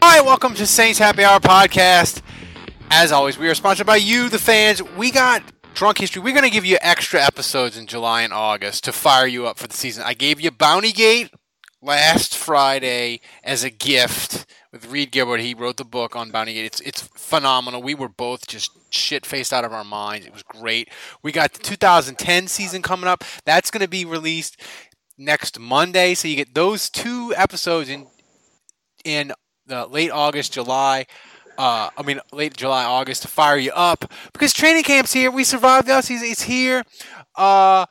Right, welcome to Saints Happy Hour podcast. As always, we are sponsored by you, the fans. We got Drunk History. We're going to give you extra episodes in July and August to fire you up for the season. I gave you Bounty Gate last Friday as a gift with Reed Gilbert. He wrote the book on Bounty Gate. It's it's phenomenal. We were both just shit faced out of our minds. It was great. We got the 2010 season coming up. That's going to be released next Monday. So you get those two episodes in in the late August, July. Uh, I mean, late July, August to fire you up because training camp's here. We survived the offseason. It's here. Uh,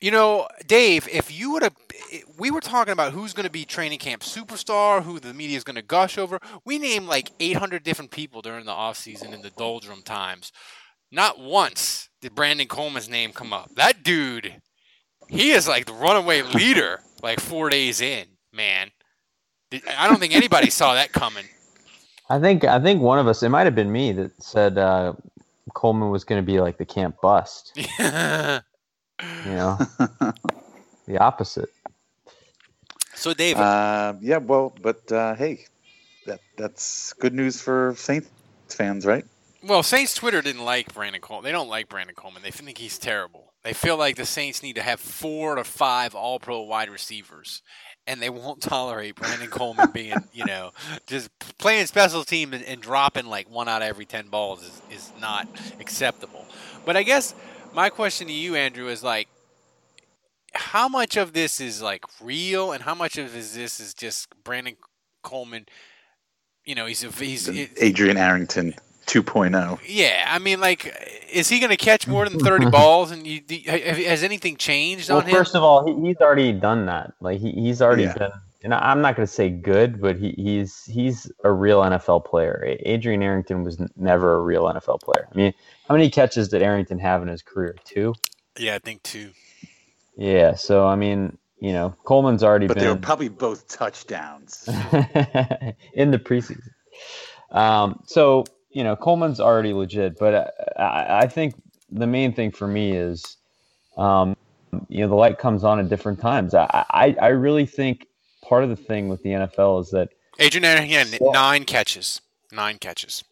you know, Dave, if you would have, we were talking about who's going to be training camp superstar, who the media is going to gush over. We named like 800 different people during the offseason in the doldrum times. Not once did Brandon Coleman's name come up. That dude, he is like the runaway leader, like four days in, man. I don't think anybody saw that coming. I think I think one of us, it might have been me, that said uh, Coleman was going to be like the camp bust. You know, the opposite. so, Dave, Uh, yeah, well, but uh, hey, that that's good news for Saints fans, right? Well, Saints Twitter didn't like Brandon Coleman. They don't like Brandon Coleman. They think he's terrible. They feel like the Saints need to have four to five All Pro wide receivers, and they won't tolerate Brandon Coleman being, you know, just playing special team and, and dropping like one out of every ten balls is, is not acceptable. But I guess my question to you, Andrew, is like, how much of this is like real, and how much of this is just Brandon Coleman? You know, he's a, he's Adrian Arrington 2.0. yeah, I mean, like, is he going to catch more than thirty balls? And you, has anything changed Well, on him? first of all, he, he's already done that. Like he, he's already Yeah. been. And I- I'm not going to say good, but he, he's he's a real NFL player. Adrian Arrington was n- never a real NFL player. I mean, how many catches did Arrington have in his career? Two. yeah, I think two. Yeah. So I mean, you know, Coleman's already But they were been probably both touchdowns. in the preseason. Um, so you know, Coleman's already legit, but I, I, think the main thing for me is, um, you know, the light comes on at different times. I, I, I really think part of the thing with the NFL is that, Adrian Arrington, yeah, nine catches, nine catches.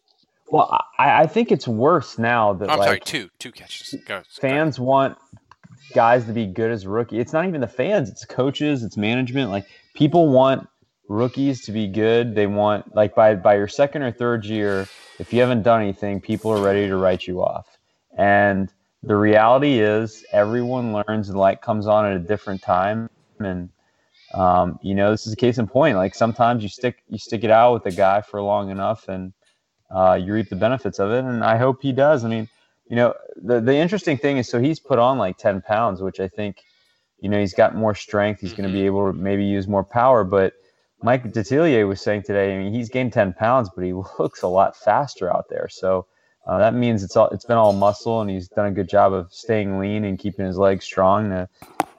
well, I, I think it's worse now that I'm like sorry, two, two catches. Go. fans want guys to be good as rookie. It's not even the fans; it's coaches, it's management. Like people want rookies to be good. They want like by by your second or third year, if you haven't done anything, people are ready to write you off. And the reality is, everyone learns and light comes on at a different time, and um, you know this is a case in point. Like sometimes you stick you stick it out with a guy for long enough, and uh, you reap the benefits of it. And I hope he does. I mean, you know, the the interesting thing is, so he's put on like ten pounds, which I think, you know, he's got more strength. He's going to be able to maybe use more power. But Mike Detillier was saying today, I mean, he's gained ten pounds, but he looks a lot faster out there. So uh, that means it's all it's been all muscle, and he's done a good job of staying lean and keeping his legs strong to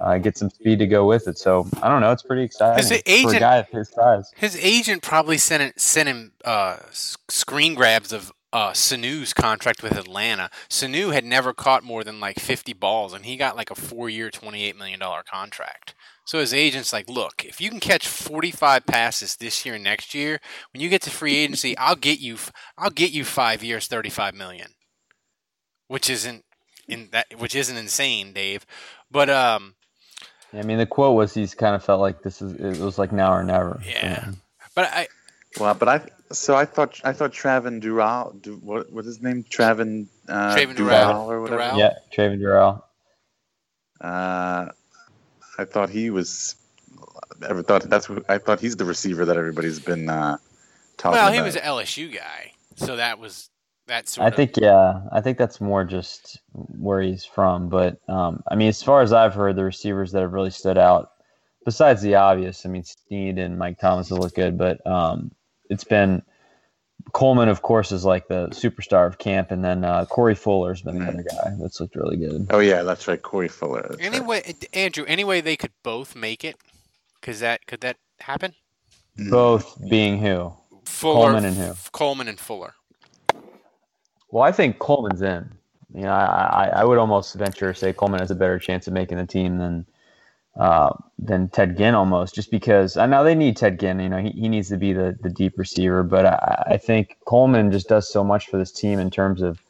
uh, get some speed to go with it. So I don't know, it's pretty exciting His for a agent- guy of his size. His agent probably sent it, sent him uh, screen grabs of uh, Sanu's contract with Atlanta. Sanu had never caught more than like 50 balls, and he got like a four-year, 28 million dollar contract. So his agent's like, look, if you can catch 45 passes this year and next year, when you get to free agency, I'll get you, f- I'll get you five years, 35 million, which isn't in that, which isn't insane, Dave. But um, I mean, the quote was he's kind of felt like this is it was like now or never. yeah. But I, Well, but I so I thought I thought Travin Dural, du, what what's his name? Travin uh, Travin Dural Dural. or whatever. Dural. Yeah, Travin Dural. Uh, I thought he was. Ever thought that's what I thought he's the receiver that everybody's been uh, talking well, about. Well, he was an LSU guy, so that was that sort I of. think yeah, I think that's more just where he's from. But um, I mean, as far as I've heard, the receivers that have really stood out, besides the obvious, I mean, Snead and Mike Thomas have looked good, but um, it's been Coleman, of course, is like the superstar of camp, and then uh, Corey Fuller's been the other guy that's looked really good. Oh yeah, that's right, Corey Fuller. that's right. Anyway, Andrew, anyway, they could both make it. Cause that could that happen? Both being who? Fuller, Coleman and who? Coleman and Fuller. Well, I think Coleman's in. You know, I, I, I would almost venture to say Coleman has a better chance of making the team than uh, than Ted Ginn almost, just because I know they need Ted Ginn. You know, he, he needs to be the, the deep receiver, but I, I think Coleman just does so much for this team in terms of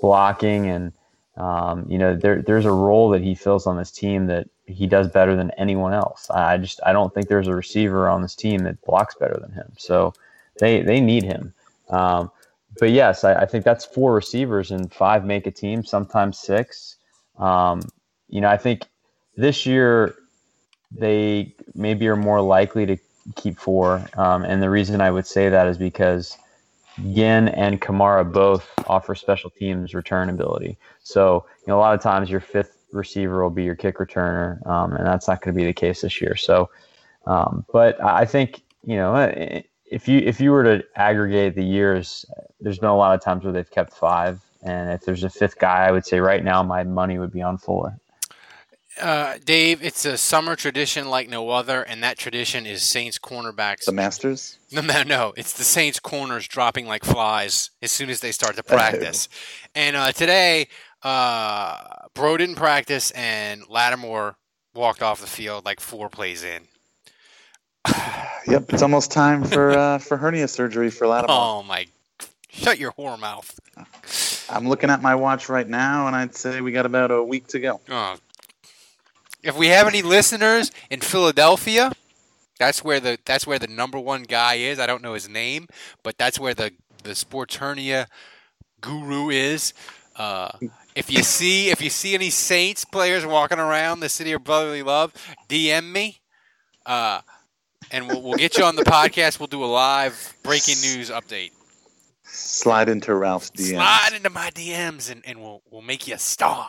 blocking and um, you know there there's a role that he fills on this team that he does better than anyone else. I just I don't think there's a receiver on this team that blocks better than him. So they they need him. Um, but yes, I, I think that's four receivers and five make a team, sometimes six. Um, you know, I think this year they maybe are more likely to keep four. Um, and the reason I would say that is because Ginn and Kamara both offer special teams return ability. So, you know, a lot of times your fifth receiver will be your kick returner, um, and that's not going to be the case this year. So, um, but I think, you know, eh, if you if you were to aggregate the years, there's been a lot of times where they've kept five. And if there's a fifth guy, I would say right now my money would be on Fuller. Uh, Dave, it's a summer tradition like no other, and that tradition is Saints cornerbacks. the Masters. No, no, no. It's the Saints corners dropping like flies as soon as they start to practice. and uh, today, uh, Breaux didn't practice, and Lattimore walked off the field like four plays in. Yep, it's almost time for uh, for hernia surgery for Lattimore. Oh my! Shut your whore mouth. I'm looking at my watch right now, and I'd say we got about a week to go. Oh. If we have any listeners in Philadelphia, that's where the that's where the number one guy is. I don't know his name, but that's where the the sports hernia guru is. Uh, if you see if you see any Saints players walking around the city of brotherly love, DM me, uh, and we'll, we'll get you on the podcast. We'll do a live breaking news update. Slide into Ralph's DM. Slide into my DMs, and, and we'll we'll make you a star.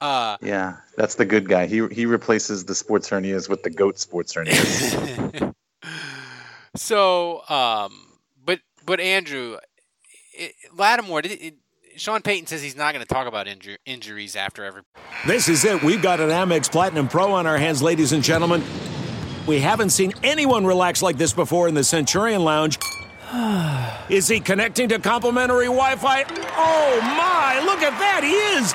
Uh, Yeah, that's the good guy. He he replaces the sports hernias with the goat sports hernias. so, um, but but Andrew, it, Lattimore, did it, Sean Payton says he's not going to talk about inju- injuries after every. This is it. We've got an Amex Platinum Pro on our hands, ladies and gentlemen. We haven't seen anyone relax like this before in the Centurion Lounge. Is he connecting to complimentary Wi Fi? Oh my, look at that, he is!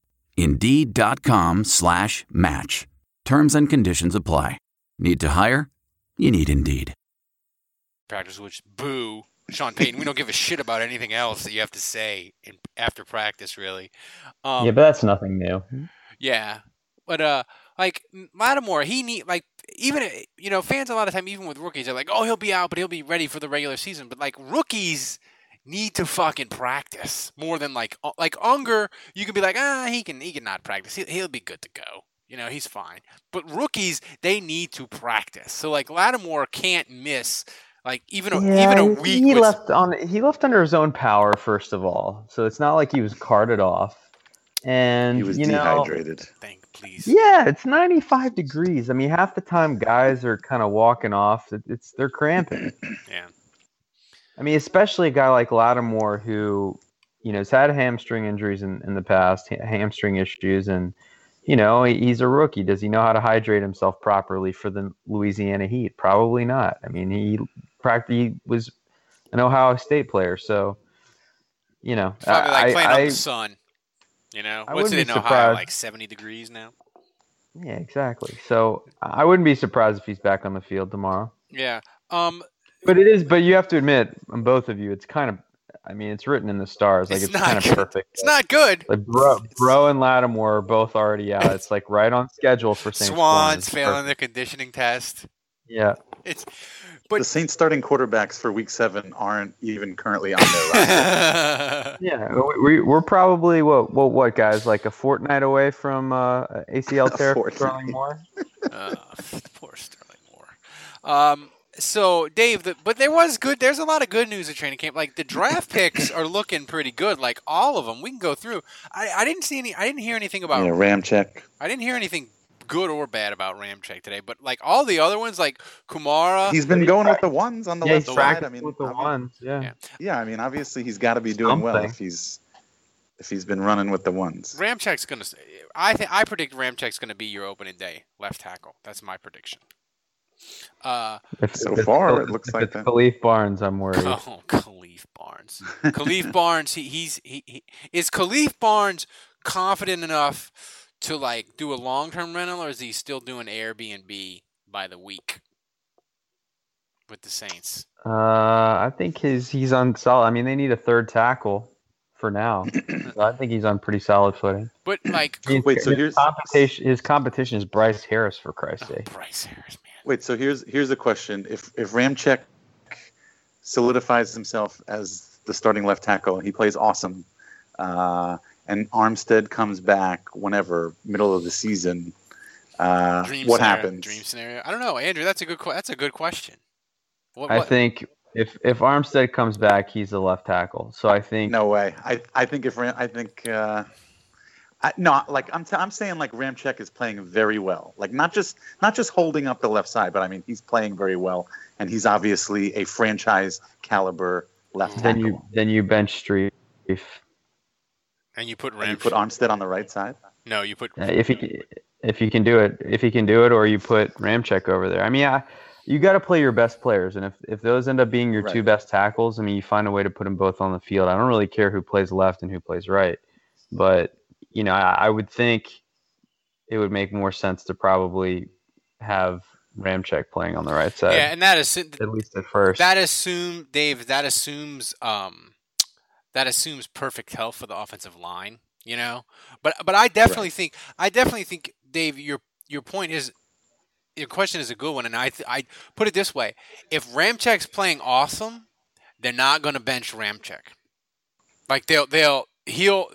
Indeed.com slash match. Terms and conditions apply. Need to hire? You need Indeed. practice, which boo Sean Payton. we don't give a shit about anything else that you have to say in, after practice, really. Um, yeah, but that's nothing new. yeah, but uh, like Lattimore, he need like even you know fans a lot of time even with rookies are like, oh, he'll be out, but he'll be ready for the regular season. But like rookies need to fucking practice more than like like Unger. You can be like, ah, he can he can not practice. He, he'll be good to go. You know, he's fine. But rookies, they need to practice. So like Lattimore can't miss like even a, even a week. He with- left on he left under his own power first of all, so it's not like he was carted off. And He was you know, dehydrated. please. Yeah, it's 95 degrees. I mean, half the time guys are kind of walking off. It- It's they're cramping. Yeah. I mean, especially a guy like Lattimore who, you know, has had hamstring injuries in, in the past, ha- hamstring issues, and you know, he- he's a rookie. Does he know how to hydrate himself properly for the Louisiana Heat? Probably not. I mean, he practically was an Ohio State player, so you know, probably like I- playing I- the sun. You know, I what's it in Ohio? surprised. Like seventy degrees now. Yeah, exactly. So I wouldn't be surprised if he's back on the field tomorrow. Yeah. Um. But it is. But you have to admit, on both of you, it's kind of. I mean, it's written in the stars. Like It's it's, not kind of perfect. It's not good. Like Breaux, Breaux, and Lattimore are both already out. It's like right on schedule for St. Swans failing perfect. their conditioning test. Yeah. It's But the Saints starting quarterbacks for Week Seven aren't even currently on their roster. Yeah, we, we we're probably what what what guys like a fortnight away from uh, ACL A tear for. Sterling Moore. uh, poor Sterling Moore. Um. So Dave, the, but there was good. There's a lot of good news at training camp. Like the draft picks are looking pretty good. Like all of them, we can go through. I, I didn't see any. I didn't hear anything about. yeah, Ramczyk. I didn't hear anything good or bad about Ramczyk today. But like all the other ones, like Kamara. He's been going with the ones on the yeah, left he's side. I mean, with the obvi- ones. Yeah. yeah, I mean, obviously he's got to be doing well if he's if he's been running with the ones. Ramczyk's gonna. I think I predict Ramczyk's gonna be your opening day left tackle. That's my prediction. Uh, If, So if far, it looks like it's that. Khalif Barnes. I'm worried. oh, Khalif Barnes. Khalif Barnes. He, he's he, he is Khalif Barnes confident enough to like do a long term rental, or is he still doing Airbnb by the week with the Saints? Uh, I think his he's on solid. I mean, they need a third tackle for now. So I think he's on pretty solid footing. But like, His- Wait, so his here's- competition. His competition is Bryce Harris for Christ's sake. Bryce Harris, man. Wait, so here's here's a question: If if Ramczyk solidifies himself as the starting left tackle he plays awesome, uh, and Armstead comes back whenever middle of the season, uh, Dream what scenario, happens? Dream scenario. I don't know, Andrew. That's a good. That's a good question. What, I think if if Armstead comes back, he's the left tackle. So I think No way. I I think if Ram, I think. Uh, I, no, like I'm, t- I'm saying, like Ramczyk is playing very well. Like not just not just holding up the left side, but I mean he's playing very well, and he's obviously a franchise caliber left then tackle. you then you bench Strief. If and you put And you put Armstead on the right side. no, you put. uh, if he if he can do it, if he can do it, or you put Ramczyk over there. I mean, I, you got to play your best players, and if if those end up being your two best tackles, I mean, you find a way to put them both on the field. I don't really care who plays left and who plays right, but you know, I, I would think it would make more sense to probably have Ramczyk playing on the right side, Yeah, and that is at least at first. That assume Dave. That assumes um, that assumes perfect health for the offensive line. You know, but but I definitely think I definitely think Dave. Your your point is your question is a good one, and I th- I put it this way: if Ramczyk's playing awesome, they're not going to bench Ramczyk. Like they'll they'll he'll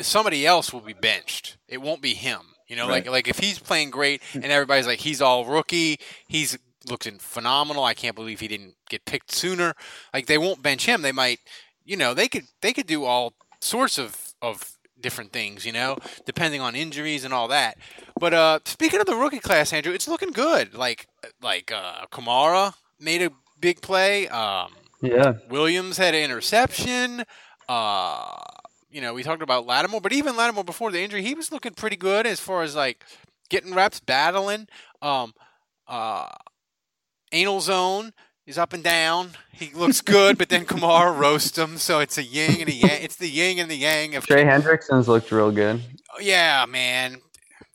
somebody else will be benched. It won't be him. You know, like like if he's playing great and everybody's like he's all rookie, he's looking phenomenal. I can't believe he didn't get picked sooner. Like they won't bench him. They might, you know, they could they could do all sorts of of different things, you know, depending on injuries and all that. But uh speaking of the rookie class, Andrew, it's looking good. Like like uh Kamara made a big play. Um yeah, Williams had an interception. Uh, you know, we talked about Lattimore, but even Lattimore before the injury, he was looking pretty good as far as like getting reps, battling. Um, uh, Anzalone is up and down. He looks good, but then Kamara roasts him, so it's a yin and a yang. It's the yin and the yang of Trey Hendrickson's looked real good. yeah, man.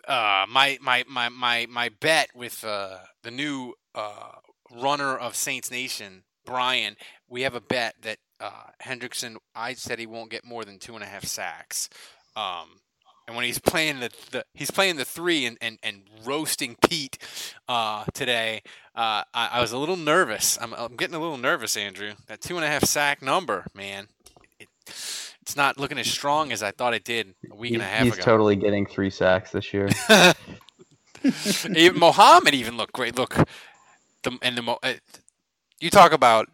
Uh, my my my my my bet with uh, the new uh, runner of Saints Nation, Brian. We have a bet that uh, Hendrickson. I said he won't get more than two and a half sacks. Um, And when he's playing the, the he's playing the three and, and, and roasting Pete uh, today, uh, I, I was a little nervous. I'm, I'm getting a little nervous, Andrew. That two and a half sack number, man, it, it's not looking as strong as I thought it did a week He- and a half he's ago. totally getting three sacks this year. even Muhammad even looked great. Look, the and the uh, you talk about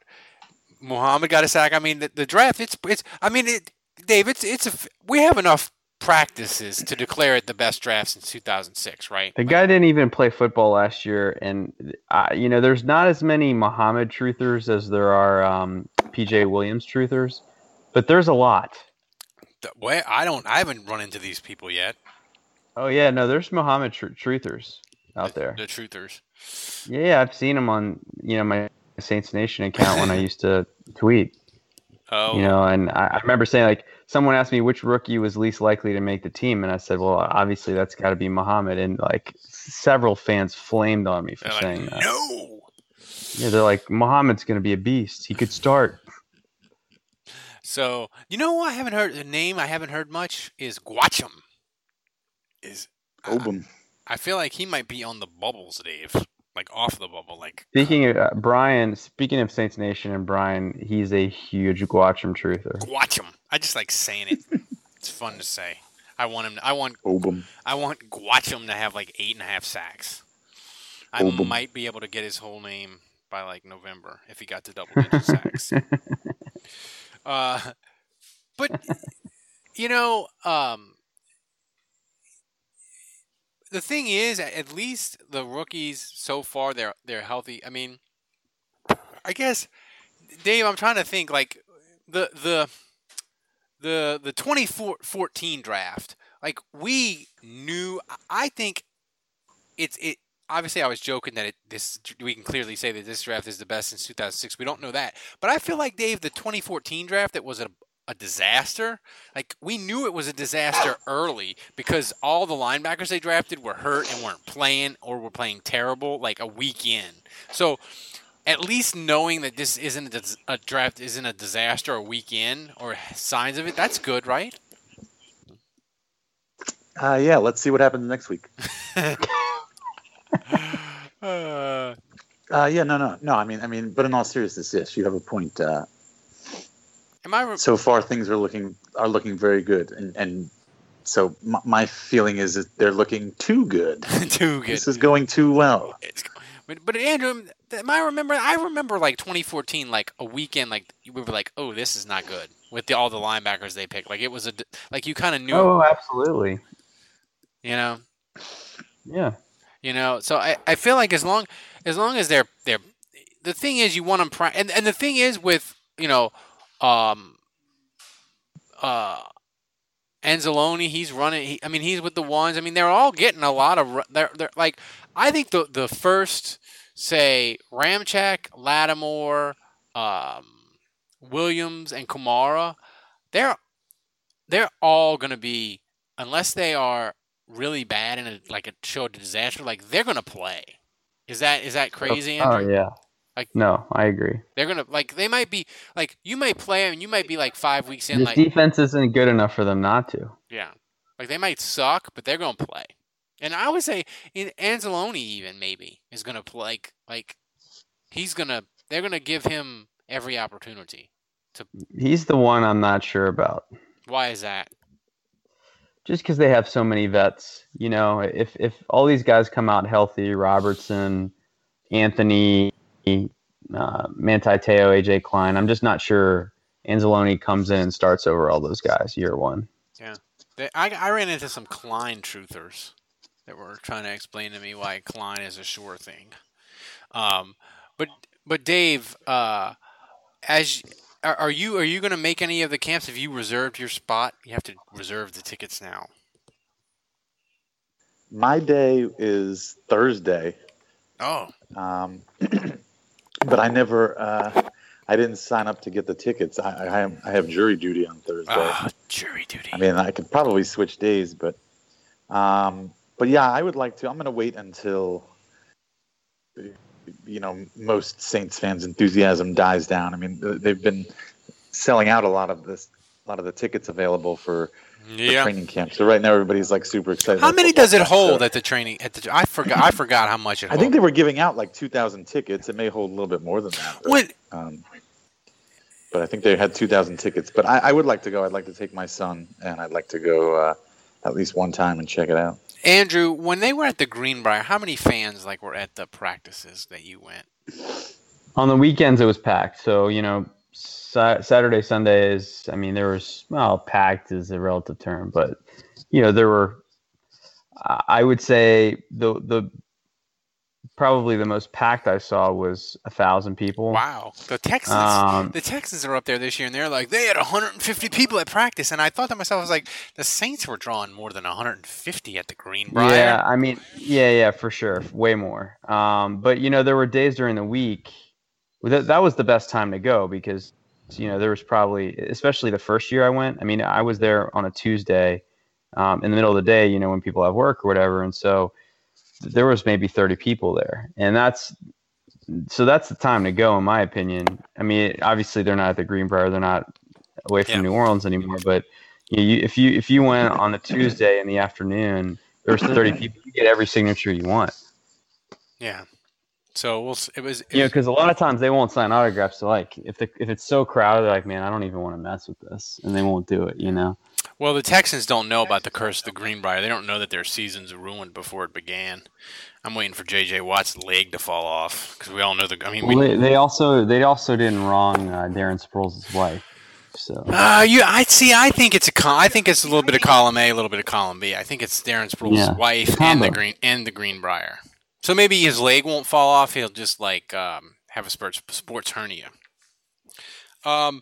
Muhammad got a sack. I mean, the, the draft. It's it's. I mean, it, Dave. It's it's a. We have enough practices to declare it the best draft since 2006, right? The guy didn't even play football last year, and uh, you know, there's not as many Muhammad truthers as there are um, PJ Williams truthers, but there's a lot. The- I don't. I haven't run into these people yet. Oh yeah, no, there's Muhammad tr- truthers out there. The truthers. Yeah, yeah, I've seen them on you know my Saints Nation account when I used to tweet. Oh. You know, and I, I remember saying like someone asked me which rookie was least likely to make the team, and I said, well, obviously that's got to be Muhammad, and like several fans flamed on me for They're like, saying that. No. Yeah, they're like Muhammad's going to be a beast. He could start. So you know what I haven't heard the name I haven't heard much is Gwacham. Is uh, Obum. I feel like he might be on the bubbles, Dave. Like off the bubble. Like Speaking of uh, Brian, speaking of Saints Nation and Brian, he's a huge Gwacham truther. Gwacham. I just like saying it. it's fun to say. I want him. I want. Obum. I want Gwacham to have like eight and a half sacks. I Obum. might be able to get his whole name by like November if he got to double digit sacks. Uh, but you know, um, the thing is, at least the rookies so far they're they're healthy. I mean, I guess, Dave, I'm trying to think like the the the the 2014 draft. Like we knew, I think it's it. Obviously, I was joking that it, this we can clearly say that this draft is the best since 2006. We don't know that, but I feel like Dave, the 2014 draft, that was a a disaster. Like we knew it was a disaster early because all the linebackers they drafted were hurt and weren't playing or were playing terrible like a week in. So at least knowing that this isn't a, a draft isn't a disaster a week in or signs of it, that's good, right? Uh, yeah, let's see what happens next week. Uh, Uh, yeah, no, no, no. I mean, I mean, but in all seriousness, yes, you have a point. Uh, am I? Re- so far, things are looking are looking very good, and and so my, my feeling is that they're looking too good. too good. This is going too well. But, but Andrew, am I remember? I remember like 2014, like a weekend, like we were like, "Oh, this is not good." With the, all the linebackers they picked, like it was a, d- like you kind of knew, Oh, absolutely. you know, Yeah. you know. So I, I feel like as long as long as they're they're, the thing is you want them, pri- and and the thing is with you know, um, uh. Anzalone, he's running. He, I mean, he's with the ones. I mean, they're all getting a lot of. They're, they're like, I think the the first, say, Ramczyk, Lattimore, um, Williams, and Kamara, they're they're all going to be, unless they are really bad and like a show a disaster, like they're going to play. Is that is that crazy? Oh Andrew? yeah. Like No, I agree. they're gonna like they might be like you might play and you might be like five weeks in This like defense isn't good enough for them not to. Yeah. Like they might suck, but they're gonna play. And I would say in Anzalone even maybe is gonna play like like he's gonna they're gonna give him every opportunity. To. He's the one I'm not sure about. Why is that? Just because they have so many vets, you know, if if all these guys come out healthy, Robertson, Anthony, uh, Manti Te'o, AJ Klein, I'm just not sure Anzalone comes in and starts over all those guys year one. Yeah. They, I I ran into some Klein truthers that were trying to explain to me why Klein is a sure thing. Um but but Dave, uh as are, are you are you going to make any of the camps? Have you reserved your spot? You have to reserve the tickets now. My day is Thursday, Oh, um, but I never. Uh, I didn't sign up to get the tickets. I, I, have, I have jury duty on Thursday. Ah, jury duty. I mean, I could probably switch days, but um, but yeah, I would like to. I'm going to wait until you know most Saints fans' enthusiasm dies down. I mean, they've been selling out a lot of this, a lot of the tickets available for Yeah. training camp. So right now everybody's like super excited. How many does it hold so- at the training? At the I forgot. I forgot how much it. I holds. think they were giving out like 2,000 tickets. It may hold a little bit more than that. But, What? Um, but I think they had 2,000 tickets. But I, I would like to go. I'd like to take my son, and I'd like to go uh, at least one time and check it out. Andrew, when they were at the Greenbrier, how many fans like were at the practices that you went? On the weekends, it was packed. So you know, sa- Saturday, Sundays. I mean, there was well, packed is a relative term, but you know, there were. I I would say the the probably the most packed I saw was a thousand people. Wow, the Texans, Um, the Texans are up there this year, and they're like they had 150 people at practice, and I thought to myself, I was like, the Saints were drawing more than 150 at the Greenbrier. Yeah, I mean, yeah, yeah, for sure, way more. Um, but you know, there were days during the week that that was the best time to go because you know there was probably, especially the first year I went. I mean, I was there on a Tuesday um, in the middle of the day, you know, when people have work or whatever, and so there was maybe 30 people there, and that's so that's the time to go, in my opinion. I mean, obviously they're not at the Greenbrier, they're not away from Yeah. New Orleans anymore, but you, know, you, if you if you went on a Tuesday in the afternoon, there's 30 people, you get every signature you want. Yeah. So we'll. It was. It know, because a lot of times they won't sign autographs. So like, if the if it's so crowded, they're like, man, I don't even want to mess with this, and they won't do it. You know. well, the Texans don't know about the curse of the Greenbrier. They don't know that their season's ruined before it began. I'm waiting for J.J. Watt's leg to fall off because we all know the. I mean, we, Well, they, they also they also didn't wrong uh, Darren Sproles' wife. So Uh, you, I see. I think it's a. Col- I think it's a little bit of column A, a little bit of column B. I think it's Darren Sproles' Yeah. wife and the green and the Greenbrier. So maybe his leg won't fall off. He'll just like um, have a sports sports hernia. Um,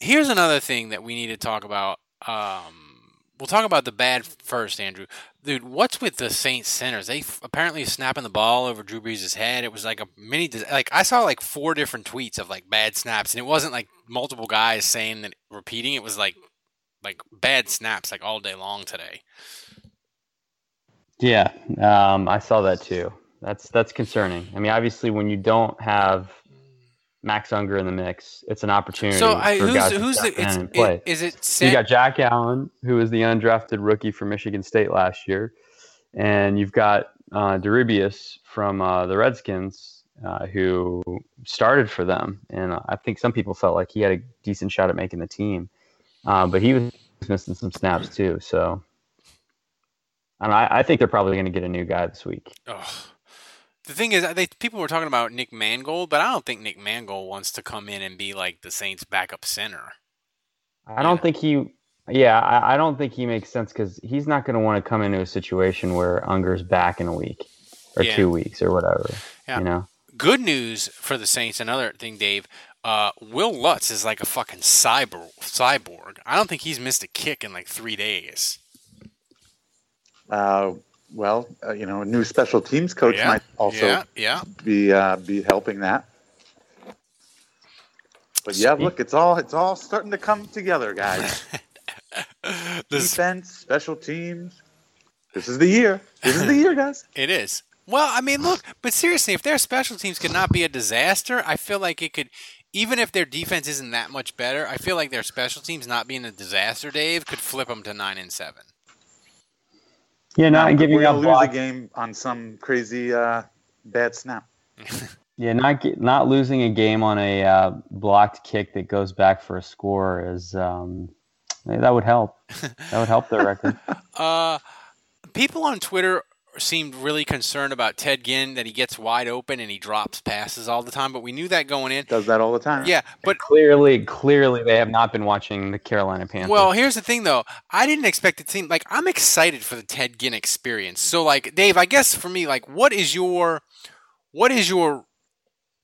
here's another thing that we need to talk about. Um, we'll talk about the bad first, Andrew. Dude, what's with the Saints centers? They f- apparently snapping the ball over Drew Brees' head. It was like a mini. dis- Like I saw like four different tweets of like bad snaps, and it wasn't like multiple guys saying that repeating. It was like like bad snaps like all day long today. yeah, um, I saw that too. That's that's concerning. I mean, obviously, when you don't have Max Unger in the mix, it's an opportunity So I, for who's guys who's the it's, and play. it, is it So you got Jack Allen, who was the undrafted rookie for Michigan State last year, and you've got uh, LeRibeus from uh, the Redskins, uh, who started for them, and I think some people felt like he had a decent shot at making the team, uh, but he was missing some snaps too. So I, know, I, I think they're probably going to get a new guy this week. Ugh. The thing is, they people were talking about Nick Mangold, but I don't think Nick Mangold wants to come in and be like the Saints' backup center. I don't think he. Yeah, I, I don't think he makes sense because he's not going to want to come into a situation where Unger's back in a week or Yeah. two weeks or whatever. Yeah. You know. Good news for the Saints. Another thing, Dave. Uh, Will Lutz is like a fucking cyber cyborg. I don't think he's missed a kick in like three days. Uh, well, uh, you know, a new special teams coach Yeah, might also yeah, yeah. be uh, be helping that. But yeah, look, it's all it's all starting to come together, guys. Defense, special teams. This is the year. This is the year, guys. It is. Well, I mean, look, but seriously, if their special teams could not be a disaster, I feel like it could. Even if their defense isn't that much better, I feel like their special teams not being a disaster, Dave, could flip them to nine and seven. Yeah, not We're giving gonna up lose a game on some crazy uh, bad snap. Yeah, not not losing a game on a uh, blocked kick that goes back for a score is um, that would help. That would help their record. Uh, people on Twitter seemed really concerned about Ted Ginn that he gets wide open and he drops passes all the time, but we knew that going in. Does that all the time? Yeah, but clearly, clearly they have not been watching the Carolina Panthers. Well, here's the thing, though. I didn't expect it to seem like I'm excited for the Ted Ginn experience. So, like, Dave, I guess for me, like, what is your, what is your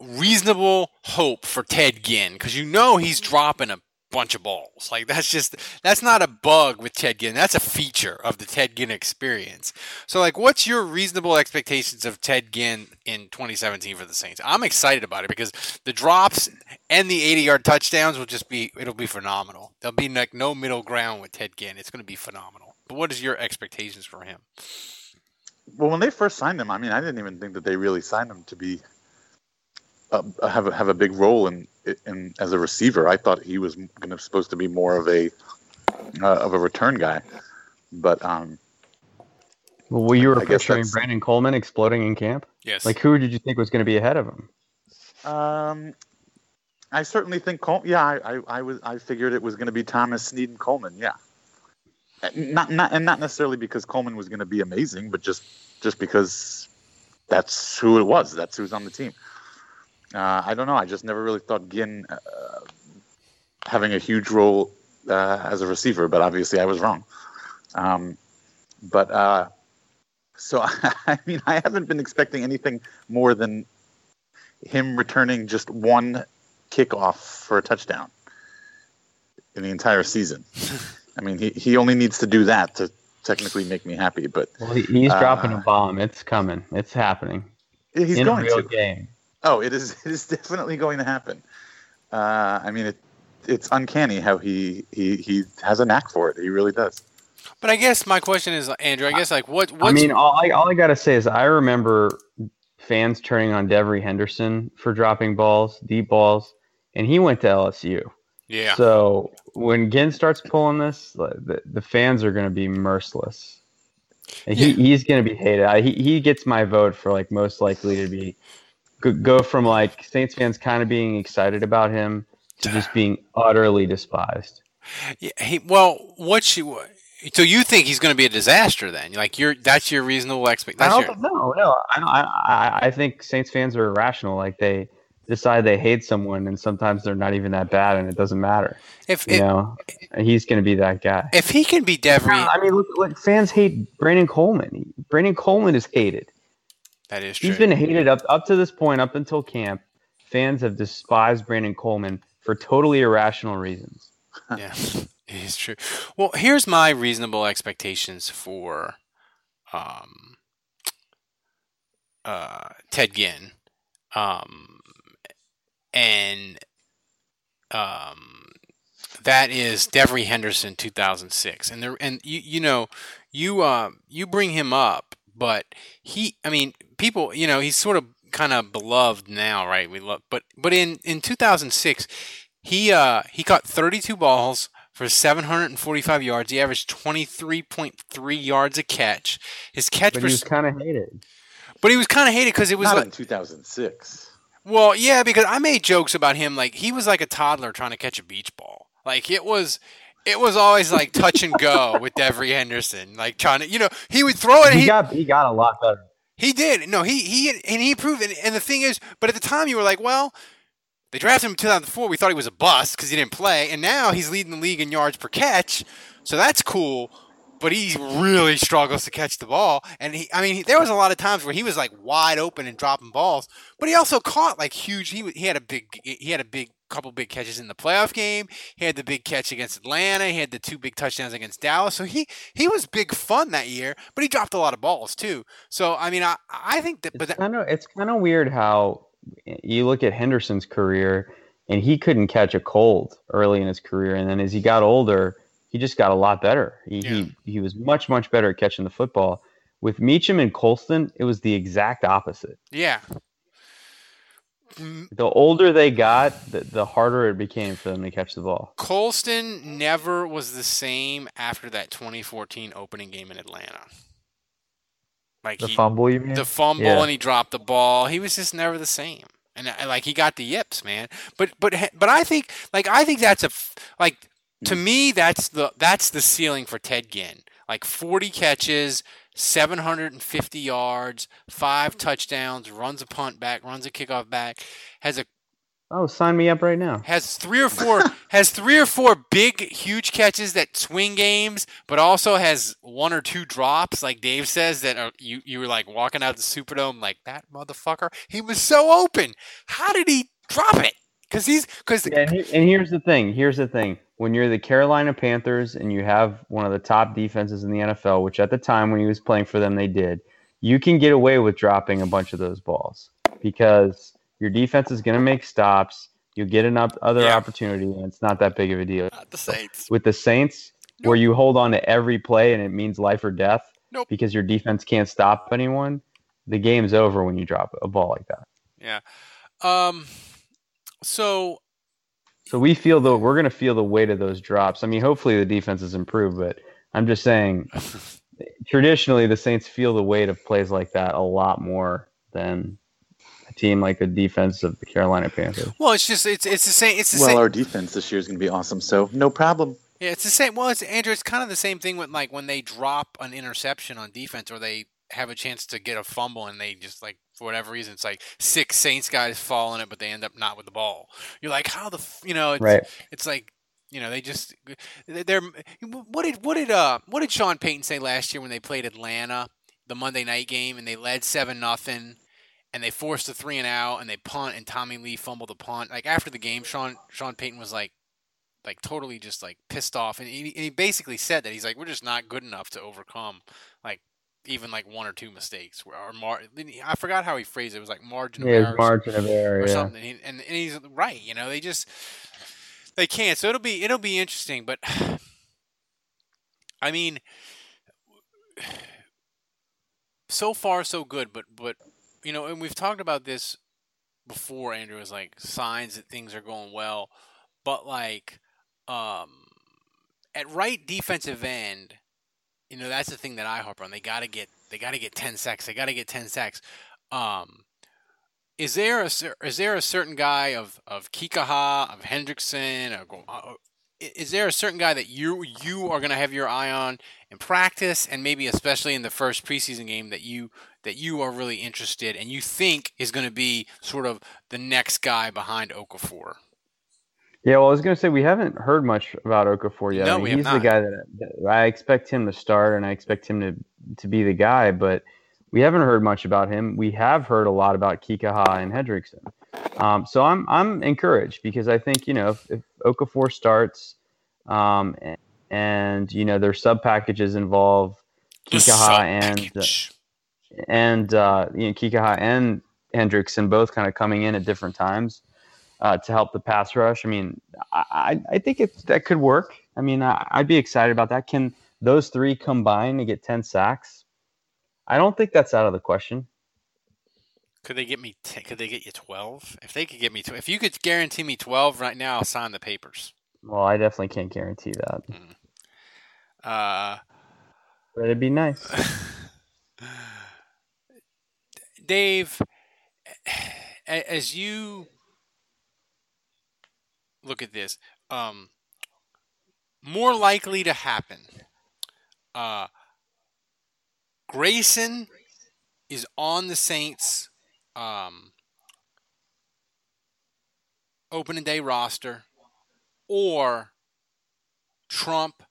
reasonable hope for Ted Ginn? Because you know he's dropping a bunch of balls. Like, that's just that's not a bug with Ted Ginn. That's a feature of the Ted Ginn experience. So, like, what's your reasonable expectations of Ted Ginn in 2017 for the Saints? I'm excited about it because the drops and the 80 yard touchdowns will just be it'll be phenomenal. There'll be like no middle ground with Ted Ginn. It's going to be phenomenal. But what is your expectations for him? Well, when they first signed him, I mean, I didn't even think that they really signed him to be uh, have a, have a big role in in as a receiver. I thought he was going to supposed to be more of a uh, of a return guy. But um, Well, you were I guess picturing Brandon Coleman exploding in camp. Yes. Like, who did you think was going to be ahead of him? um, I certainly think Col- Yeah, I, I, I was I figured it was going to be Thomas Snead and Coleman. Yeah, not not and not necessarily because Coleman was going to be amazing, but just just because that's who it was. That's who's on the team. Uh, I don't know. I just never really thought Ginn uh, having a huge role uh, as a receiver, but obviously I was wrong. Um, but uh, so I mean, I haven't been expecting anything more than him returning just one kickoff for a touchdown in the entire season. I mean, he, he only needs to do that to technically make me happy, but Well, he, he's Uh, dropping a bomb. It's coming. It's happening. he's in going a real to. game. Oh, it is. It is definitely going to happen. Uh, I mean, it, it's uncanny how he, he he has a knack for it. He really does. But I guess my question is, Andrew. I guess like what? What's, I mean, all I, all I got to say is I remember fans turning on Devery Henderson for dropping balls, deep balls, and he went to LSU. yeah. So when Ginn starts pulling this, the, the fans are going to be merciless. And he, he's going to be hated. I, he, he gets my vote for like most likely to be go, from like Saints fans kind of being excited about him to just being utterly despised. Yeah, he, well, what you? So you think he's going to be a disaster then? Like you're that's your reasonable expectation. I don't, your, no, no. I, I, I- I think Saints fans are irrational. Like they decide they hate someone, and sometimes they're not even that bad, and it doesn't matter. If you know, he's going to be that guy. if he can be Devery, I mean, look, look, fans hate Brandon Coleman. Brandon Coleman is hated. That is true. He's been hated up up to this point, up until camp. Fans have despised Brandon Coleman for totally irrational reasons. yeah, it is true. Well, here's my reasonable expectations for um, uh, Ted Ginn, um, and um, that is Devery Henderson, 2006, and there, and you, you know, you, uh, you bring him up, but he, I mean, people, you know, he's sort of kind of beloved now, right? We love, but, but in in 2006, he, uh, he caught 32 balls for 745 yards. He averaged 23.3 yards a catch. His catch, But he was kind of hated. but he was kind of hated because it was Not like, in 2006. well, yeah, because I made jokes about him. Like he was like a toddler trying to catch a beach ball. Like it was, it was always like touch and go with Devery Henderson. Like trying to, you know, he would throw it. He He, got he got a lot better. He did. No, he he and he proved. it. and the thing is, but at the time you were like, well, they drafted him in 2004. We thought he was a bust because he didn't play, and now he's leading the league in yards per catch. So that's cool. But he really struggles to catch the ball, and he, I mean, he, there was a lot of times where he was like wide open and dropping balls, but he also caught like huge. He he had a big he had a big couple big catches in the playoff game. He had the big catch against Atlanta. He had the two big touchdowns against Dallas. So he he was big fun that year, but he dropped a lot of balls too. So I mean, I I think that, but It's kind of it's kind of weird how you look at Henderson's career and he couldn't catch a cold early in his career, and then as he got older, he just got a lot better. He he, he was much much better at catching the football. With Meacham and Colston, it was the exact opposite. yeah, The older they got, the, the harder it became for them to catch the ball. Colston never was the same after that 2014 opening game in Atlanta. Like The he, fumble, you mean? the fumble, Yeah. and he dropped the ball. He was just never the same. And uh, like he got the yips, man. But but but I think like I think that's a like to me that's the that's the ceiling for Ted Ginn. Like 40 catches, 750 yards, five touchdowns, runs a punt back, runs a kickoff back, has a Oh, sign me up right now. has three or four has three or four big huge catches that swing games, but also has one or two drops, like Dave says, that are you you were like walking out the Superdome like that motherfucker. He was so open. How did he drop it? Because he's because And, he, and here's the thing. Here's the thing. When you're the Carolina Panthers and you have one of the top defenses in the NFL, which at the time when he was playing for them they did, you can get away with dropping a bunch of those balls because your defense is going to make stops. You get an up, other opportunity, and it's not that big of a deal. the Saints. With the Saints, where you hold on to every play and it means life or death Nope. because your defense can't stop anyone, the game's over when you drop a ball like that. Yeah. Um. So, So we feel the we're going to feel the weight of those drops. I mean, hopefully the defense has improved, but I'm just saying traditionally the Saints feel the weight of plays like that a lot more than a team like the defense of the Carolina Panthers. Well, it's just it's it's the same. It's the Well, same. our defense this year is going to be awesome, so no problem. Yeah, it's the same. Well, it's Andrew. It's kind of the same thing with like when they drop an interception on defense, or they have a chance to get a fumble, and they just like for whatever reason, it's like six Saints guys fall in it, but they end up not with the ball. You're like, how the f-? you know? It's, Right. It's like you know they just they're what did what did uh what did Sean Payton say last year when they played Atlanta the Monday night game and they led seven nothing. And they forced a three and out, and they punt, and Tommylee fumbled the punt. Like after the game, Sean Sean Payton was like, like totally just like pissed off, and he, and he basically said that he's like, we're just not good enough to overcome even like one or two mistakes. Or mar- I forgot how he phrased it. It was like margin of Yeah, error margin of error, or yeah. something. He, and and he's right. You know, they just they can't. So it'll be it'll be interesting. But I mean, so far so good. But but you know, and we've talked about this before. Andrew is like signs that things are going well, but like um, at right defensive end, you know that's the thing that I harp on. They got to get they got to get ten sacks. They got to get ten sacks. Um, is there a is there a certain guy of of Kikaha of Hendrickson or is there a certain guy that you you are going to have your eye on in practice and maybe especially in the first preseason game that you that you are really interested and you think is going to be sort of the next guy behind Okafor? Yeah, well, I was going to say we haven't heard much about Okafor yet. No, I mean, we he's not. the guy that, that I expect him to start, and I expect him to to be the guy. But we haven't heard much about him. We have heard a lot about Kikaha and Hendrickson. Um, so I'm I'm encouraged because I think you know if, if Okafor starts, um, and, and you know their sub packages involve Kikaha and and uh, you know Kikaha and Hendrickson both kind of coming in at different times uh, to help the pass rush. I mean, I, I think it that could work. I mean, I, I'd be excited about that. Can those three combine to get ten sacks? I don't think that's out of the question. Could they get me? T- could they get you twelve? If they could get me, tw- if you could guarantee me twelve right now, I'll sign the papers. Well, I definitely can't guarantee that, Uh, but it'd be nice. Dave, as you look at this, um, more likely to happen. Uh, Grayson is on the Saints um, opening day roster, or Trump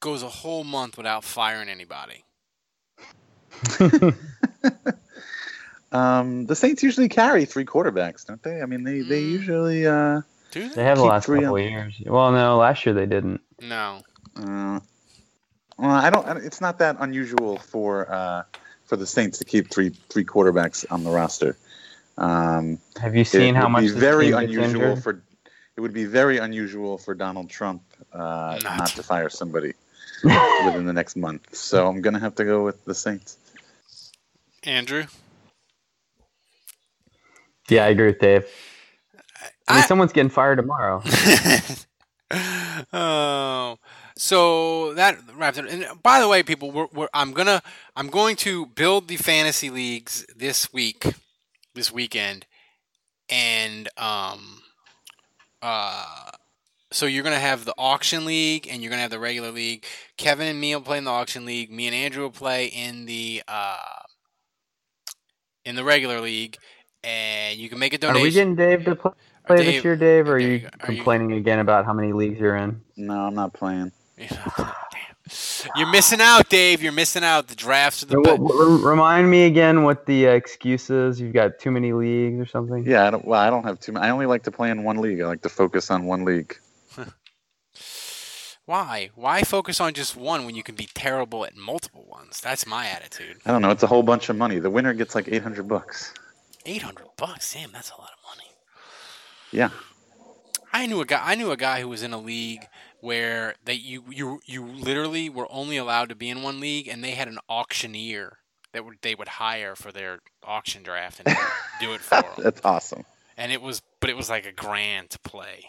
goes a whole month without firing anybody. Um, the Saints usually carry three quarterbacks, don't they? I mean, they, they usually uh, Do They have the last three couple on- of years. Well, no, last year they didn't. No. Uh, well, I don't. It's not that unusual for uh, for the Saints to keep three three quarterbacks on the roster. Um, Have you seen it how would much Be very unusual for. It would be very unusual for Donald Trump uh, not. to fire somebody within the next month. So I'm gonna have to go with the Saints. Andrew? Yeah, I agree with Dave. I mean, someone's getting fired tomorrow. Oh, so that wraps it. And by the way, people, we're, we're, I'm gonna I'm going to build the fantasy leagues this week, this weekend, and um, uh, so you're gonna have the auction league and you're gonna have the regular league. Kevin and me will play in the auction league. Me and Andrew will play in the uh, in the regular league, and you can make a Are donation. we getting Dave to play, play Dave- this year, Dave? Or are you complaining again about how many leagues you're in? No, I'm not playing. You're missing out, Dave. You're missing out. The drafts are the best. what- what- remind me again what the uh, excuse is. You've got too many leagues or something. Yeah, I don't, well, I don't have too. many. I only like to play in one league. I like to focus on one league. Why? Why focus on just one when you can be terrible at multiple ones? That's my attitude. I don't know. It's a whole bunch of money. The winner gets like 800 bucks. Eight hundred bucks, damn, that's a lot of money. Yeah. I knew a guy. I knew a guy who was in a league where they you you you literally were only allowed to be in one league, and they had an auctioneer that would they would hire for their auction draft and do it for them. That's awesome. And it was, but it was like a grand to play.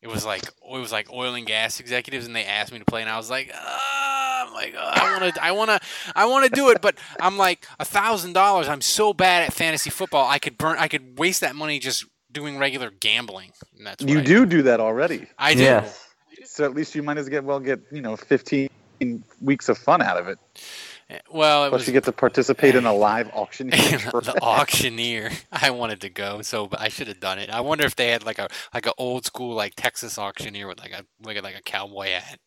it was like it was like oil and gas executives, and they asked me to play, and I was like, ah, I'm like, oh, I want to, I want to, I want to do it, but I'm like a thousand dollars. I'm so bad at fantasy football. I could burn, I could waste that money just doing regular gambling. And that's You I do do that already. I do. Yes. So at least you might as get well get you know 15 weeks of fun out of it. Well, it Plus was you get to participate in a live auction. the auctioneer. I wanted to go, so but I should have done it. I wonder if they had like a like an old school like Texas auctioneer with like a like a, like a cowboy hat.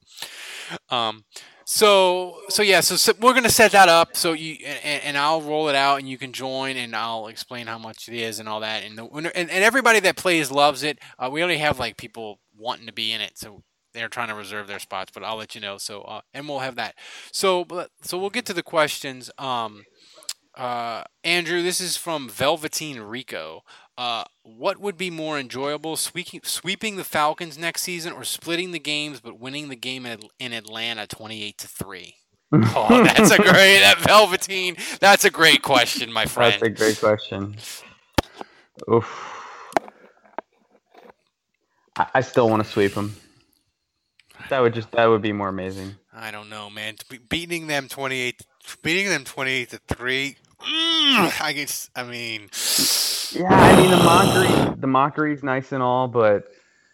Um, so so yeah, so, so we're gonna set that up. So you and, and I'll roll it out, and you can join, and I'll explain how much it is and all that. And the and, and everybody that plays loves it. Uh, we only have like people wanting to be in it, so they're trying to reserve their spots. But I'll let you know. So uh, and we'll have that. So so we'll get to the questions. Um, uh, Andrew, this is from Velveteen Rico. Uh, what would be more enjoyable, sweeping, sweeping the Falcons next season, or splitting the games but winning the game in, in Atlanta, twenty-eight to three? Oh, that's a great that Velveteen. That's a great question, my friend. That's a great question. Oof. I, I still want to sweep them. That would just that would be more amazing. I don't know, man. Be- Beating them twenty-eight, beating them twenty-eight to three. Mm, I guess. I mean, Yeah, I mean the mockery the mockery's nice and all, but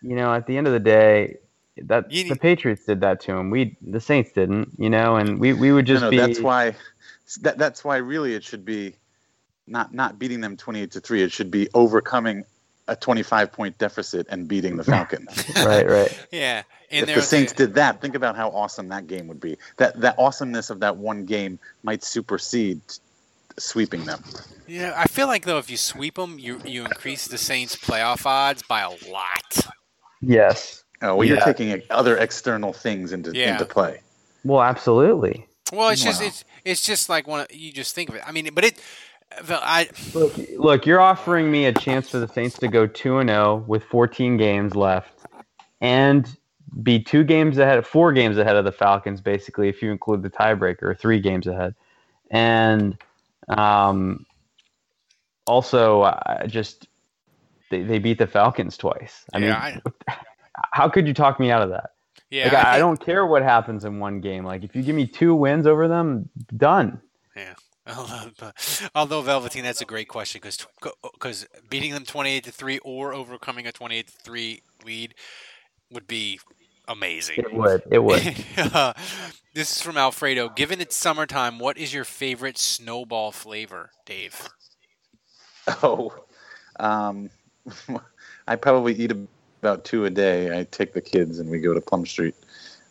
you know, at the end of the day, that the Patriots did that to him. We the Saints didn't, you know, and we, we would just no, no, be that's why that, that's why really it should be not not beating them 28 to 3 it should be overcoming a 25 point deficit and beating the Falcons right right yeah. And if the was a- Saints did that think about how awesome that game would be that that awesomeness of that one game might supersede sweeping them Yeah, I feel like though if you sweep them, you you increase the Saints' playoff odds by a lot. Yes. oh well you're taking other external things into Yeah. into play Well, absolutely. Well, it's just it's it's just like one. of- You just think of it. I mean, but it. Vel- I Look, look, you're offering me a chance for the Saints to go 2 and 0 with 14 games left and be two games ahead, four games ahead of the Falcons basically if you include the tiebreaker, three games ahead. And um also uh, just they, they beat the Falcons twice. I Yeah, mean, how could you talk me out of that? Yeah, like, I I, I don't care what happens in one game. Like if you give me two wins over them, done. yeah. Although, Velveteen, that's a great question because because beating them twenty eight to three or overcoming a twenty eight to three lead would be amazing. It would. It would. this is from Alfredo. Given it's summertime, what is your favorite snowball flavor, Dave? Oh, um, I probably eat about two a day. I take the kids and we go to Plum Street.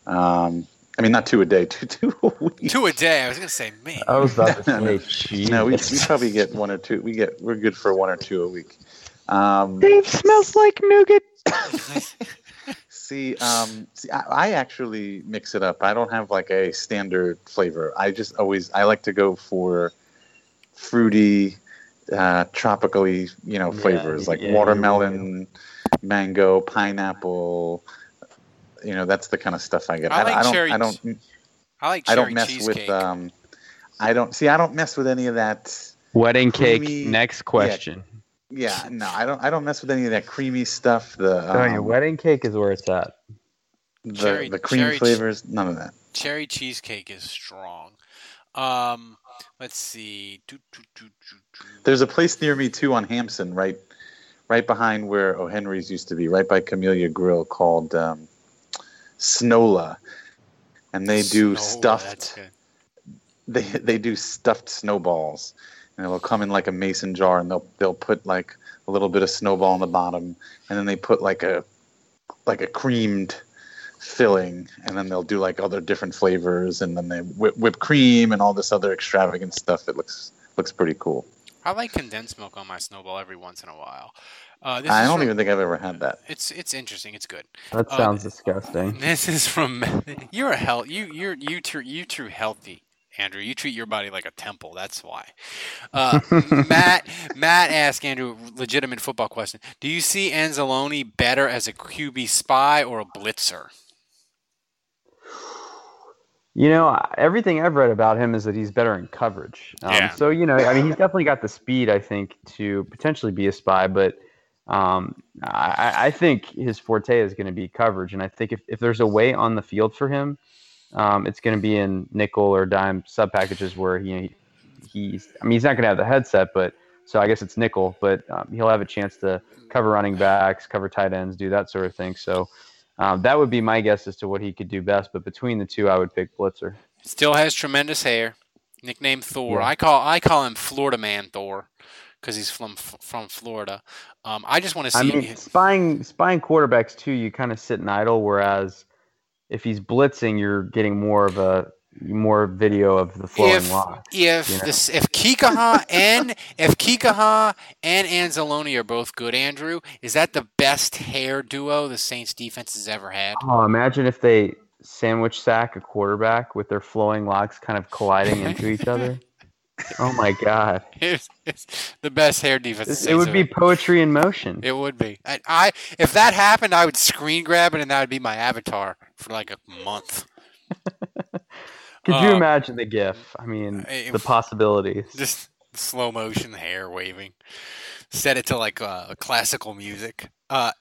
Um, I mean, not two a day, two two a week. Two a day. I was gonna say, me. I was about to No, say, no, we, we probably get one or two. We get we're good for one or two a week. Um, Dave smells like nougat. See, um, see, I, I actually mix it up. I don't have like a standard flavor. I just always I like to go for fruity, uh, tropically, you know, Yeah, flavors like yeah, you watermelon, mango, pineapple. You know, that's the kind of stuff I get. I I, like I don't. cherry I don't. I like I don't mess cheesecake. with. Um, I don't see. I don't mess with any of that. Wedding cake. Next question. Yeah, no, I don't. I don't mess with any of that creamy stuff. The Oh, your um, wedding cake is where it's at. the, Cherry- the cream cherry flavors. None of that. Cherry cheesecake is strong. Um, let's see. Do, do, do, do, do. There's a place near me too on Hampson, right, right behind where O'Henry's used to be, right by Camellia Grill, called um, Snola, and they do Snola, that's stuffed. They they do stuffed snowballs, and it'll come in like a mason jar, and they'll they'll put like a little bit of snowball on the bottom, and then they put like a like a creamed filling, and then they'll do like other different flavors, and then they whip whipped cream and all this other extravagant stuff. It looks looks pretty cool. I like condensed milk on my snowball every once in a while. Uh, this I is don't from- even think I've ever had that. It's it's interesting. It's good. That Uh, sounds disgusting. This is from you're a hell you you're you true you true healthy Andrew. You treat your body like a temple. That's why. Uh, Matt Matt asked Andrew a legitimate football question. Do you see Anzalone better as a QB spy or a blitzer? You know, everything I've read about him is that he's better in coverage. Um, Yeah. So you know, I mean, he's definitely got the speed, I think, to potentially be a spy. But Um, I, I think his forte is going to be coverage, and I think if, if there's a way on the field for him, um, it's going to be in nickel or dime sub packages where he he's I mean he's not going to have the headset, but so I guess it's nickel, but um, he'll have a chance to cover running backs, cover tight ends, do that sort of thing. So um, that would be my guess as to what he could do best. But between the two, I would pick Blitzer. Still has tremendous hair. Nicknamed Thor. Yeah. I call I call him Florida Man Thor because he's from from Florida. Um, I just want to see. I mean, his- spying spying quarterbacks too, you kind of sit and idle. Whereas if he's blitzing, you're getting more of a more video of the flowing if locks. if you know? this if Kikaha and if Kikaha and Anzalone are both good, Andrew, is that the best hair duo the Saints defense has ever had? Oh, imagine if they sandwich sack a quarterback with their flowing locks kind of colliding into each other. Oh my god! It's, it's the best hair defense. It, would be poetry in motion. It would be. I, I if that happened, I would screen grab it, and that would be my avatar for like a month. Could you uh, imagine the GIF? I mean, eh, the possibilities. Just slow motion hair waving. Set it to like uh, classical music. Uh,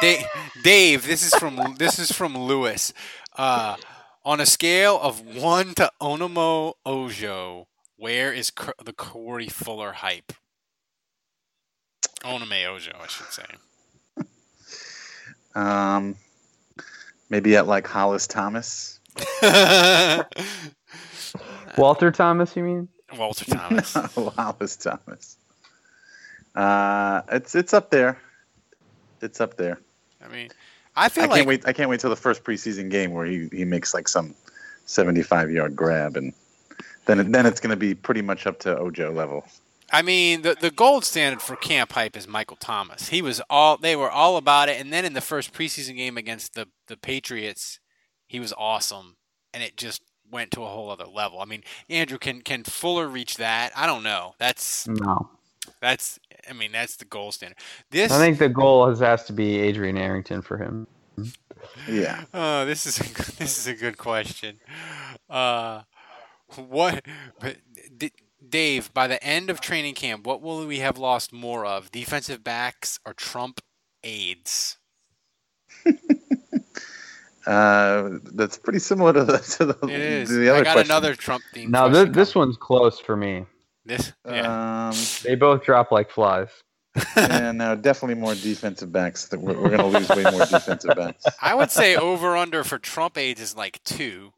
Dave, Dave, this is from this is from Lewis. Uh, on a scale of one to Onamo Ojo, where is Cor- the Corey Fuller hype? Onome Ojo, I should say. Um, maybe at like Hollis Thomas. Walter Thomas, you mean? Walter Thomas. Hollis Thomas. Uh, it's it's up there. It's up there. I mean, I feel I like can't wait. I can't wait till the first preseason game where he, he makes like some seventy-five yard grab, and then it, then it's going to be pretty much up to Ojo level. I mean, the the gold standard for camp hype is Michael Thomas. He was all they were all about it, and then in the first preseason game against the the Patriots, he was awesome, and it just went to a whole other level. I mean, Andrew, can can Fuller reach that? I don't know. That's No. that's I mean that's the gold standard. This I think the goal has, has to be Adrian Arrington for him. Yeah. Oh, this is a, good- this is a good question. Uh, what, but D- Dave? By the end of training camp, what will we have lost more of? Defensive backs or Trump aides? Uh, that's pretty similar to the to the, It is. to the other I got question. another Trump theme. Now, question this, this one's close for me. This, yeah. Um, They both drop like flies. yeah, no, definitely more defensive backs. That We're, we're going to lose way more defensive backs. I would say over under for Trump aides is like two.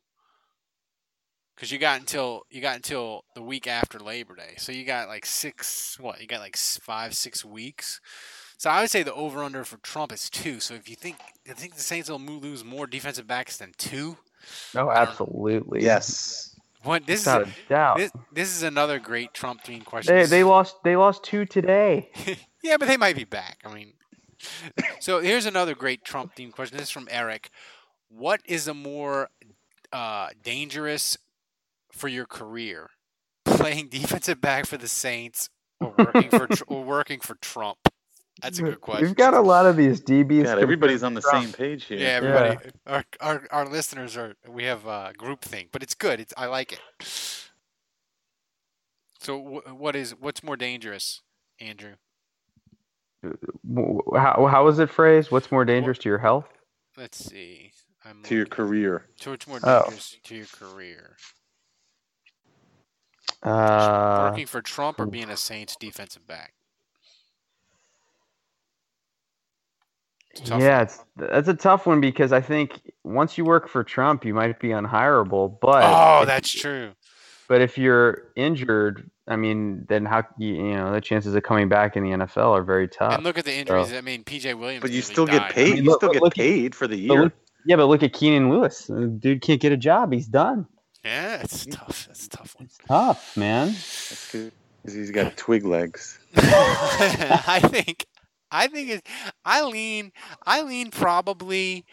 Because you got until you got until the week after Labor Day, so you got like six. What you got like five, six weeks. So I would say the over under for Trump is two. So if you think you think the Saints will lose more defensive backs than two. No, absolutely. Yes. what this is Without a, a doubt. this, this is another great Trump themed question. They, they lost. They lost two today. yeah, but they might be back. I mean, so here's another great Trump themed question. This is from Eric. What is a more uh, dangerous for your career, playing defensive back for the Saints or working for or working for Trump? That's a good question. We've got a lot of these DBs. God, everybody's on the Trump. same page here. yeah, everybody. Our, our our listeners are. We have a group thing, but it's good. It's I like it. So wh- what is what's more dangerous, Andrew? Uh, w- How, how was it phrased? What's more dangerous to your health? Let's see. I'm To your career. So it's more Oh. dangerous to your career. Uh, Working for Trump or being a Saints defensive back? It's yeah, one. it's that's a tough one because I think once you work for Trump, you might be unhireable. But Oh, if- that's true. But if you're injured, I mean, then how you, you know the chances of coming back in the NFL are very tough. And look at the injuries. So- I mean, PJ Williams. But you still get died. paid. I mean, you look- still get look paid for the But year. look- yeah, but look at Keenan Lewis. The Dude can't get a job. He's done. Yeah, it's tough. That's a tough one. Tough, man. That's good. 'cause he's got twig legs. I think. I think it. I lean. I lean probably.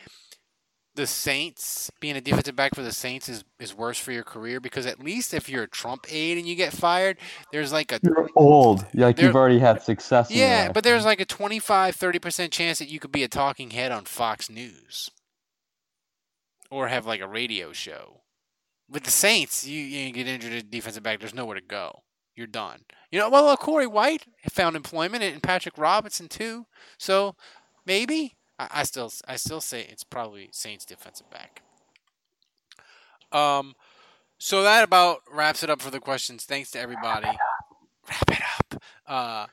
The Saints being a defensive back for the Saints is, is worse for your career because at least if you're a Trump aide and you get fired, there's like a You're old. Like There- you've already had success. Yeah, life. but there's like a 25 30% chance that you could be a talking head on Fox News or have like a radio show. With the Saints, you, you get injured at defensive back, there's nowhere to go. you're done. You know, well, Corey White found employment and Patrick Robinson too. So maybe I, I still I still say it's probably Saints defensive back. Um, so that about wraps it up for the questions. Thanks to everybody. Wrap it up. Uh,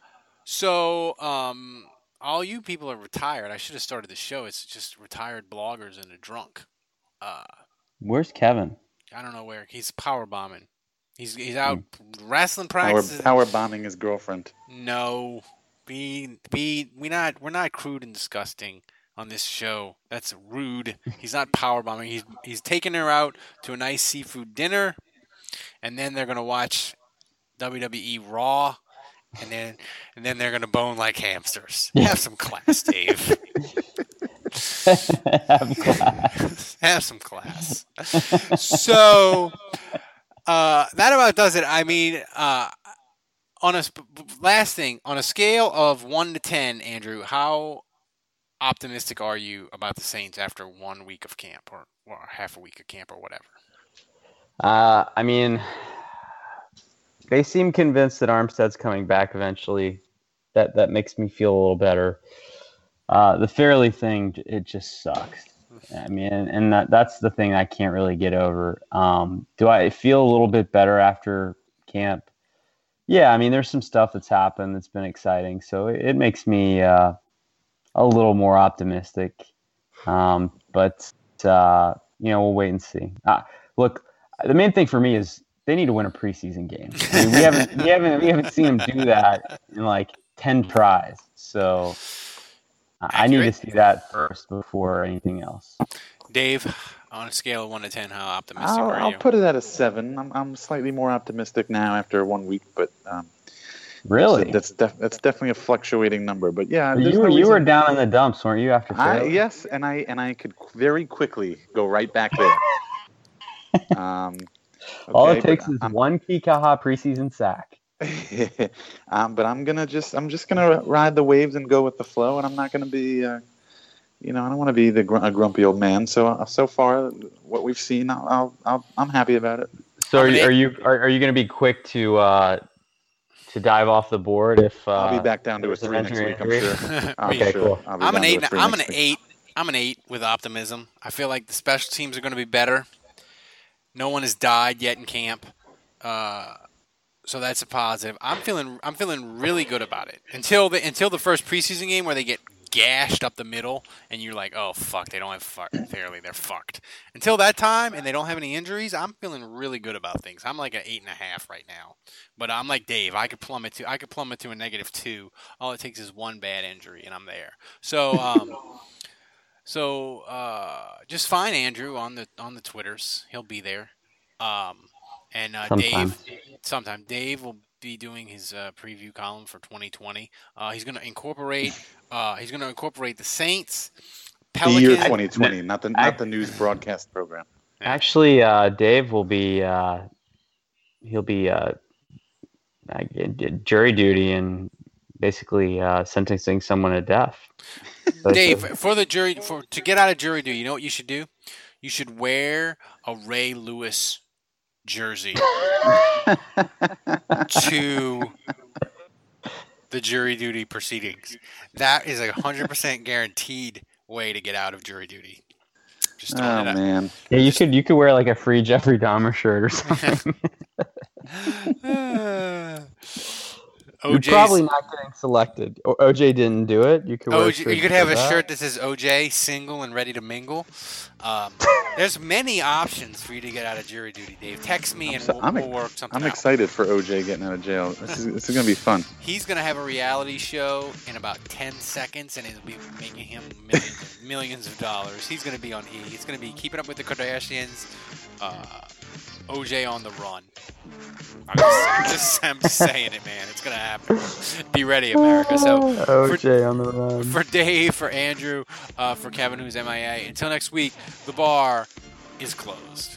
so um, all you people are retired. I should have started the show. It's just retired bloggers and a drunk. Uh, Where's Kevin? I don't know where he's power bombing. He's he's out Hmm. wrestling Power, practices. power bombing his girlfriend. No, be be we not we're not crude and disgusting on this show. That's rude. He's not power bombing. He's he's taking her out to a nice seafood dinner, and then they're gonna watch WWE Raw, and then and then they're gonna bone like hamsters. Have some class, Dave. Have class. Have some class. so uh, that about does it. I mean, uh, on a last thing on a scale of one to ten, Andrew, how optimistic are you about the Saints after one week of camp or, or half a week of camp or whatever? Uh, I mean, they seem convinced that Armstead's coming back eventually. That that makes me feel a little better. Uh, the Fairley thing, it just sucks. I mean, and, that, that's the thing I can't really get over. Um, do I feel a little bit better after camp? Yeah, I mean, there's some stuff that's happened that's been exciting, so it, it makes me uh, a little more optimistic. Um, but uh, you know, we'll wait and see. Uh, look, the main thing for me is they need to win a preseason game. I mean, we haven't we haven't we haven't seen them do that in like ten tries. So I I need to see that first before anything else. Dave, on a scale of one to ten, how optimistic I'll, are I'll you? put it at a seven. I'm, I'm slightly more optimistic now after one week, but um, Really? that's def- that's definitely a fluctuating number. But yeah, there's You were no you were down in the dumps, weren't you? After I, yes, and I and I could very quickly go right back there. um, All it takes but is one Kikaha preseason sack. um, but I'm gonna just I'm just gonna ride the waves and go with the flow, and I'm not gonna be, uh, you know, I don't want to be the gr- a grumpy old man. So uh, so far, what we've seen, I'll, I'll, I'll I'm happy about it. So are you are you are, are you going to be quick to uh, to dive off the board if uh, I'll be back down to a three next week. I'm sure. I'm okay, sure. cool. I'll be I'm an eight. I'm an next week. eight. I'm an eight with optimism. I feel like the special teams are going to be better. No one has died yet in camp, uh, so that's a positive. I'm feeling. I'm feeling really good about it until the until the first preseason game where they get gashed up the middle, and you're like, oh fuck, they don't have Fairley, they're fucked. Until that time, and they don't have any injuries, I'm feeling really good about things. I'm like an eight and a half right now, but I'm like Dave. I could plummet to I could plummet to a negative two. All it takes is one bad injury, and I'm there. So. Um, So uh, just find Andrew on the on the Twitters. He'll be there. Um, and uh, Sometime. Dave, sometime Dave will be doing his uh, preview column for 2020. Uh, he's going to incorporate. Uh, he's going to incorporate the Saints, The year 2020, not the not the news broadcast program. Actually, uh, Dave will be uh, he'll be uh, jury duty and basically uh, sentencing someone to death. So Dave, for the jury, for to get out of jury duty, you know what you should do? You should wear a Ray Lewis jersey to the jury duty proceedings. That is a hundred percent guaranteed way to get out of jury duty. Just throwing Oh it out. man, yeah, you could you could wear like a free Jeffrey Dahmer shirt or something. You're probably not getting selected. O- OJ didn't do it. You could wear a OJ, shirt Oh, you could that have a says that. shirt that says OJ single and ready to mingle. Um, there's many options for you to get out of jury duty, Dave. Text me and so- we'll, I'm, we'll work something I'm out. excited for OJ getting out of jail. This is this is gonna be fun. He's gonna have a reality show in about ten seconds, and it'll be making him millions, millions of dollars. He's gonna be on E. He's gonna be keeping up with the Kardashians. Uh, OJ on the run. I'm just, I'm just, I'm just saying it, man. It's gonna happen. Be ready, America. So for, OJ on the run. for Dave, for Andrew, uh, for Kevin, who's MIA. Until next week, the bar is closed.